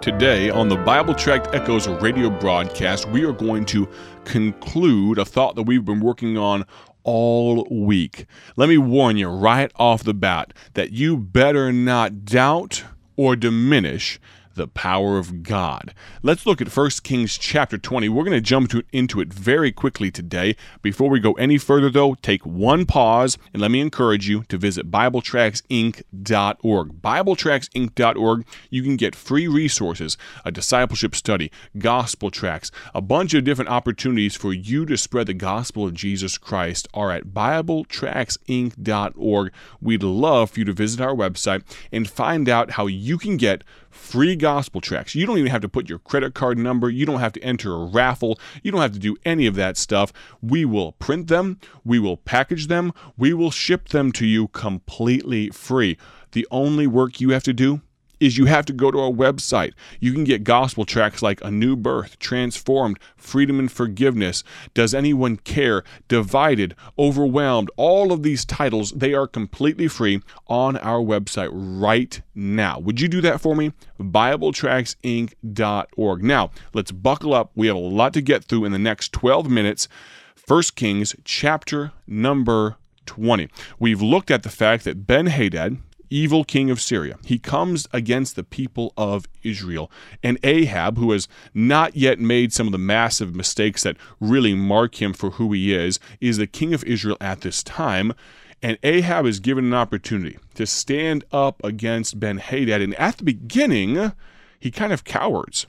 Today, on the Bible Tract Echoes radio broadcast, we are going to conclude a thought that we've been working on all week. Let me warn you right off the bat that you better not doubt or diminish the power of God. Let's look at 1 Kings chapter 20. We're going to jump to, into it very quickly today. Before we go any further, though, take one pause and let me encourage you to visit BibleTractsInc.org. BibleTractsInc.org, you can get free resources, a discipleship study, gospel tracts, a bunch of different opportunities for you to spread the gospel of Jesus Christ are at BibleTractsInc.org. We'd love for you to visit our website and find out how you can get free gospel tracts. You don't even have to put your credit card number, you don't have to enter a raffle, you don't have to do any of that stuff. We will print them, we will package them, we will ship them to you completely free. The only work you have to do is you have to go to our website. You can get gospel tracts like A New Birth, Transformed, Freedom and Forgiveness, Does Anyone Care, Divided, Overwhelmed. All of these titles, they are completely free on our website right now. Would you do that for me? BibleTractsInc.org. Now, let's buckle up. We have a lot to get through in the next 12 minutes. 1 Kings chapter number 20. We've looked at the fact that Ben Hadad, evil king of Syria. He comes against the people of Israel. And Ahab, who has not yet made some of the massive mistakes that really mark him for who he is, is the king of Israel at this time. And Ahab is given an opportunity to stand up against Ben Hadad. And at the beginning, he kind of cowards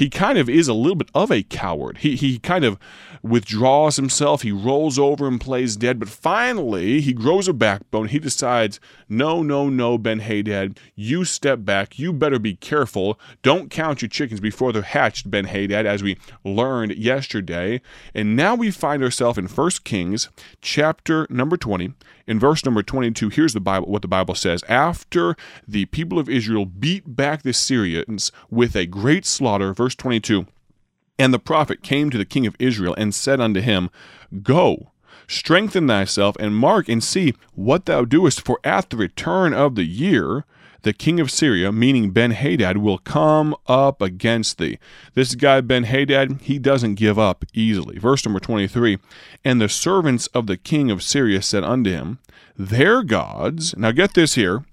he kind of is a little bit of a coward. He, he kind of withdraws himself, he rolls over and plays dead, but finally he grows a backbone. He decides, no, no, no, Ben Hadad, you step back. You better be careful. Don't count your chickens before they're hatched, Ben Hadad, as we learned yesterday. And now we find ourselves in 1 Kings chapter number 20. In verse number 22, here's the Bible what the Bible says. After the people of Israel beat back the Syrians with a great slaughter, verse 22, and the prophet came to the king of Israel and said unto him, Go, strengthen thyself, and mark and see what thou doest, for at the return of the year, the king of Syria, meaning Ben Hadad, will come up against thee. This guy, Ben Hadad, he doesn't give up easily. Verse number 23 And the servants of the king of Syria said unto him, Their gods, now get this here,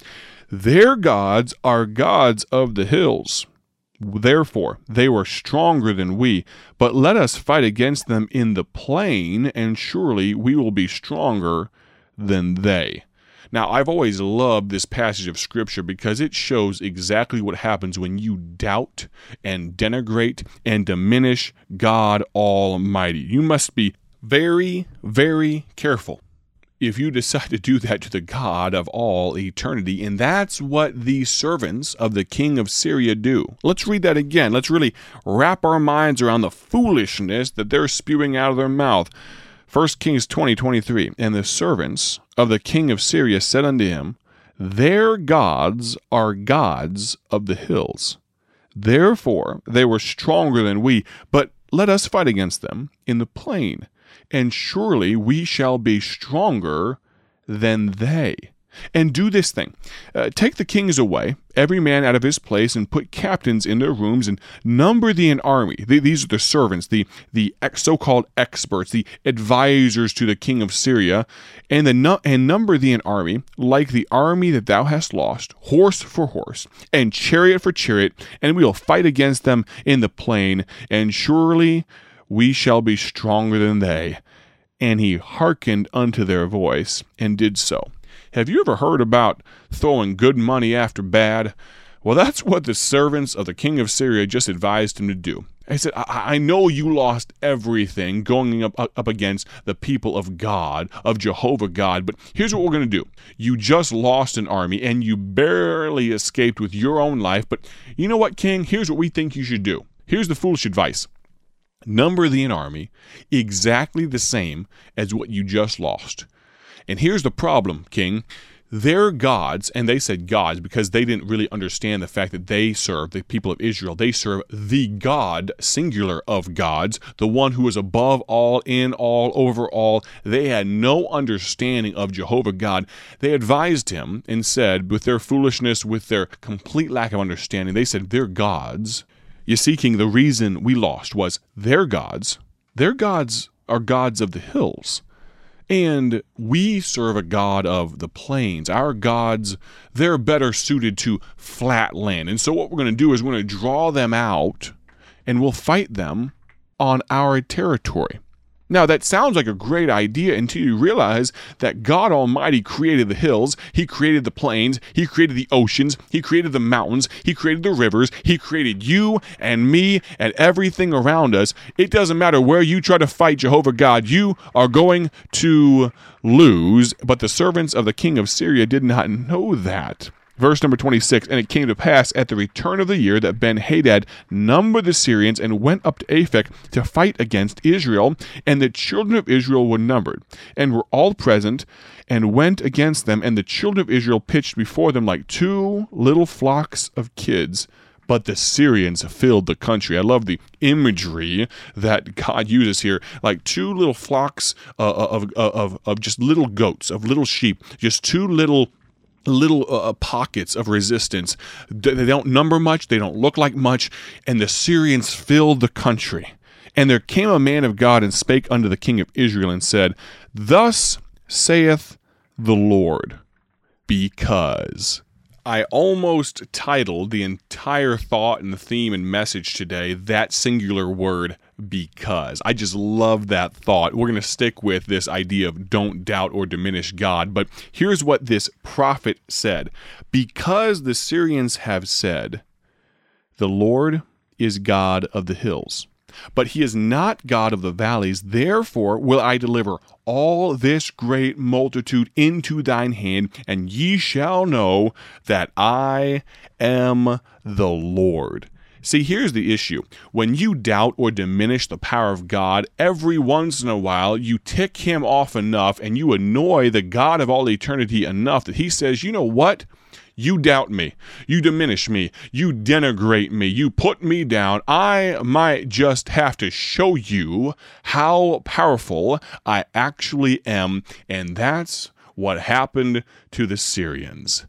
their gods are gods of the hills. Therefore, they were stronger than we, but let us fight against them in the plain, and surely we will be stronger than they. Now, I've always loved this passage of Scripture because it shows exactly what happens when you doubt and denigrate and diminish God Almighty. You must be very, very careful if you decide to do that to the God of all eternity. And that's what these servants of the king of Syria do. Let's read that again. Let's really wrap our minds around the foolishness that they're spewing out of their mouth. 1 Kings 20 23. And the servants of the king of Syria said unto him, Their gods are gods of the hills. Therefore they were stronger than we, but let us fight against them in the plain, and surely we shall be stronger than they. And do this thing. Uh, take the kings away, every man out of his place, and put captains in their rooms, and number thee an army. these are the servants, the, the so called experts, the advisors to the king of Syria, and, the, and number thee an army, like the army that thou hast lost, horse for horse, and chariot for chariot, and we will fight against them in the plain, and surely we shall be stronger than they. And he hearkened unto their voice, and did so. Have you ever heard about throwing good money after bad? Well, that's what the servants of the king of Syria just advised him to do. He said, I, I know you lost everything going up, up against the people of God, of Jehovah God, but here's what we're going to do. You just lost an army and you barely escaped with your own life, but you know what, king? Here's what we think you should do. Here's the foolish advice number the army exactly the same as what you just lost. And here's the problem, King. their gods, and they said gods because they didn't really understand the fact that they serve the people of Israel. They serve the God, singular of gods, the one who is above all, in all, over all. They had no understanding of Jehovah God. They advised him and said, with their foolishness, with their complete lack of understanding, they said, Their gods. You see, King, the reason we lost was their gods. Their gods are gods of the hills. And we serve a God of the plains. Our gods, they're better suited to flat land. And so, what we're going to do is we're going to draw them out and we'll fight them on our territory. Now, that sounds like a great idea until you realize that God Almighty created the hills, He created the plains, He created the oceans, He created the mountains, He created the rivers, He created you and me and everything around us. It doesn't matter where you try to fight Jehovah God, you are going to lose. But the servants of the king of Syria did not know that. Verse number 26 And it came to pass at the return of the year that Ben Hadad numbered the Syrians and went up to Aphek to fight against Israel. And the children of Israel were numbered, and were all present, and went against them. And the children of Israel pitched before them like two little flocks of kids. But the Syrians filled the country. I love the imagery that God uses here, like two little flocks uh, of, of, of just little goats, of little sheep, just two little little uh, uh, pockets of resistance. They don't number much, they don't look like much, and the Syrians filled the country. And there came a man of God and spake unto the king of Israel and said, Thus saith the Lord, because I almost titled the entire thought and the theme and message today that singular word because. I just love that thought. We're going to stick with this idea of don't doubt or diminish God. But here's what this prophet said Because the Syrians have said, The Lord is God of the hills but he is not God of the valleys. Therefore will I deliver all this great multitude into thine hand, and ye shall know that I am the Lord. See, here's the issue. When you doubt or diminish the power of God, every once in a while you tick him off enough and you annoy the God of all eternity enough that he says, you know what? You doubt me. You diminish me. You denigrate me. You put me down. I might just have to show you how powerful I actually am. And that's what happened to the Syrians.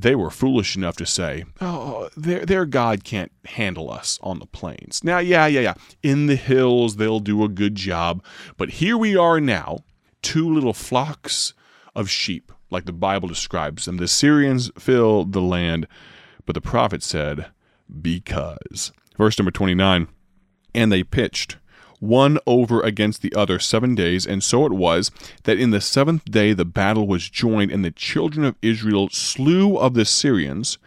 They were foolish enough to say, oh, their, their God can't handle us on the plains. Now, yeah, yeah, yeah. In the hills, they'll do a good job. But here we are now, two little flocks of sheep like the Bible describes them. The Syrians fill the land, but the prophet said, because. Verse number 29 And they pitched one over against the other seven days, and so it was that in the seventh day the battle was joined, and the children of Israel slew of the Syrians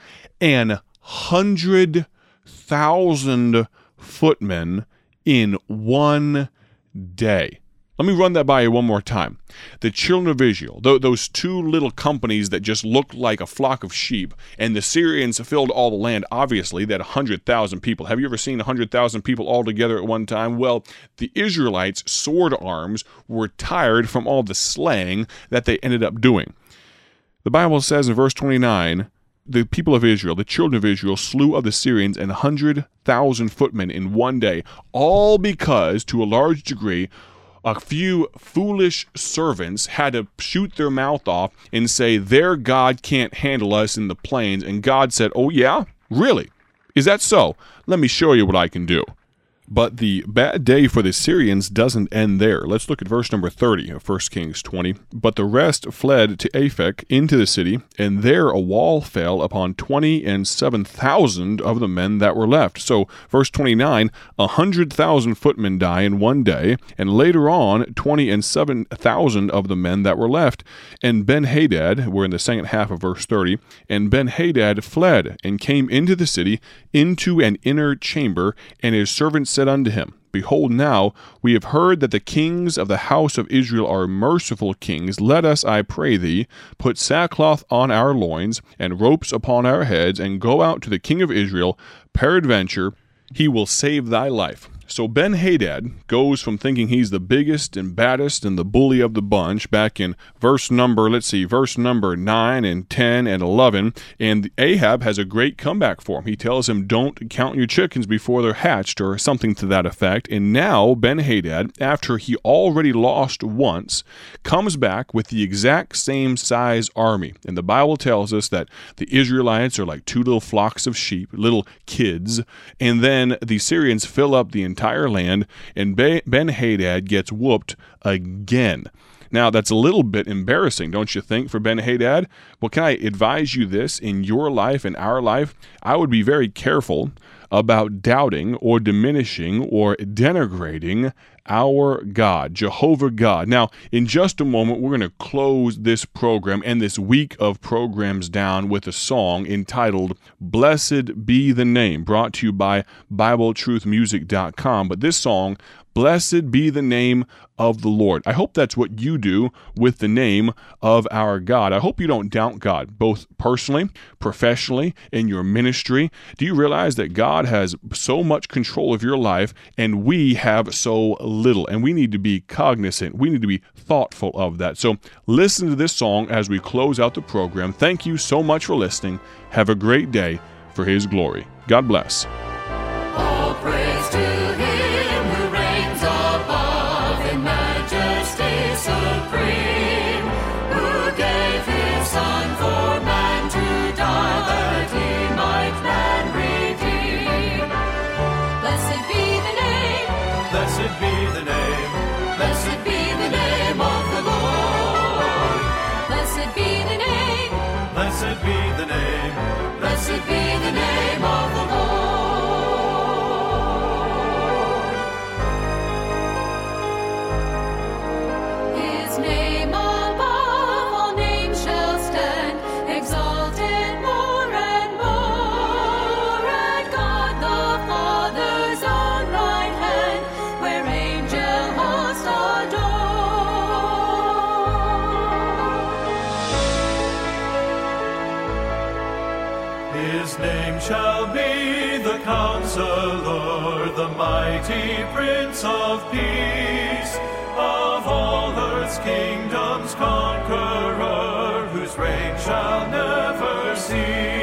an hundred thousand footmen in one day. Let me run that by you one more time. The children of Israel, those two little companies that just looked like a flock of sheep, and the Syrians filled all the land, obviously, that 100,000 people. Have you ever seen 100,000 people all together at one time? Well, the Israelites' sword arms were tired from all the slaying that they ended up doing. The Bible says in verse 29 the people of Israel, the children of Israel, slew of the Syrians an hundred thousand footmen in one day, all because, to a large degree, a few foolish servants had to shoot their mouth off and say their God can't handle us in the plains. And God said, Oh, yeah? Really? Is that so? Let me show you what I can do. But the bad day for the Syrians doesn't end there. Let's look at verse number 30 of 1 Kings 20. But the rest fled to Aphek into the city, and there a wall fell upon 20 and 7,000 of the men that were left. So, verse 29, a 100,000 footmen die in one day, and later on, 20 and 7,000 of the men that were left. And Ben Hadad, we're in the second half of verse 30, and Ben Hadad fled and came into the city, into an inner chamber, and his servants said unto him, Behold, now we have heard that the kings of the house of Israel are merciful kings. Let us, I pray thee, put sackcloth on our loins, and ropes upon our heads, and go out to the king of Israel. Peradventure, he will save thy life. So Ben Hadad goes from thinking he's the biggest and baddest and the bully of the bunch back in verse number, let's see, verse number 9 and 10 and 11. And Ahab has a great comeback for him. He tells him, Don't count your chickens before they're hatched, or something to that effect. And now Ben Hadad, after he already lost once, comes back with the exact same size army. And the Bible tells us that the Israelites are like two little flocks of sheep, little kids. And then the Syrians fill up the entire land, and Ben Hadad gets whooped again. Now, that's a little bit embarrassing, don't you think, for Ben Hadad? Well, can I advise you this in your life and our life? I would be very careful about doubting or diminishing or denigrating our God, Jehovah God. Now, in just a moment, we're going to close this program and this week of programs down with a song entitled Blessed Be the Name, brought to you by BibleTruthMusic.com. But this song Blessed be the name of the Lord. I hope that's what you do with the name of our God. I hope you don't doubt God, both personally, professionally, in your ministry. Do you realize that God has so much control of your life and we have so little? And we need to be cognizant, we need to be thoughtful of that. So listen to this song as we close out the program. Thank you so much for listening. Have a great day for His glory. God bless. Mighty Prince of Peace, of all earth's kingdoms conqueror, whose reign shall never cease.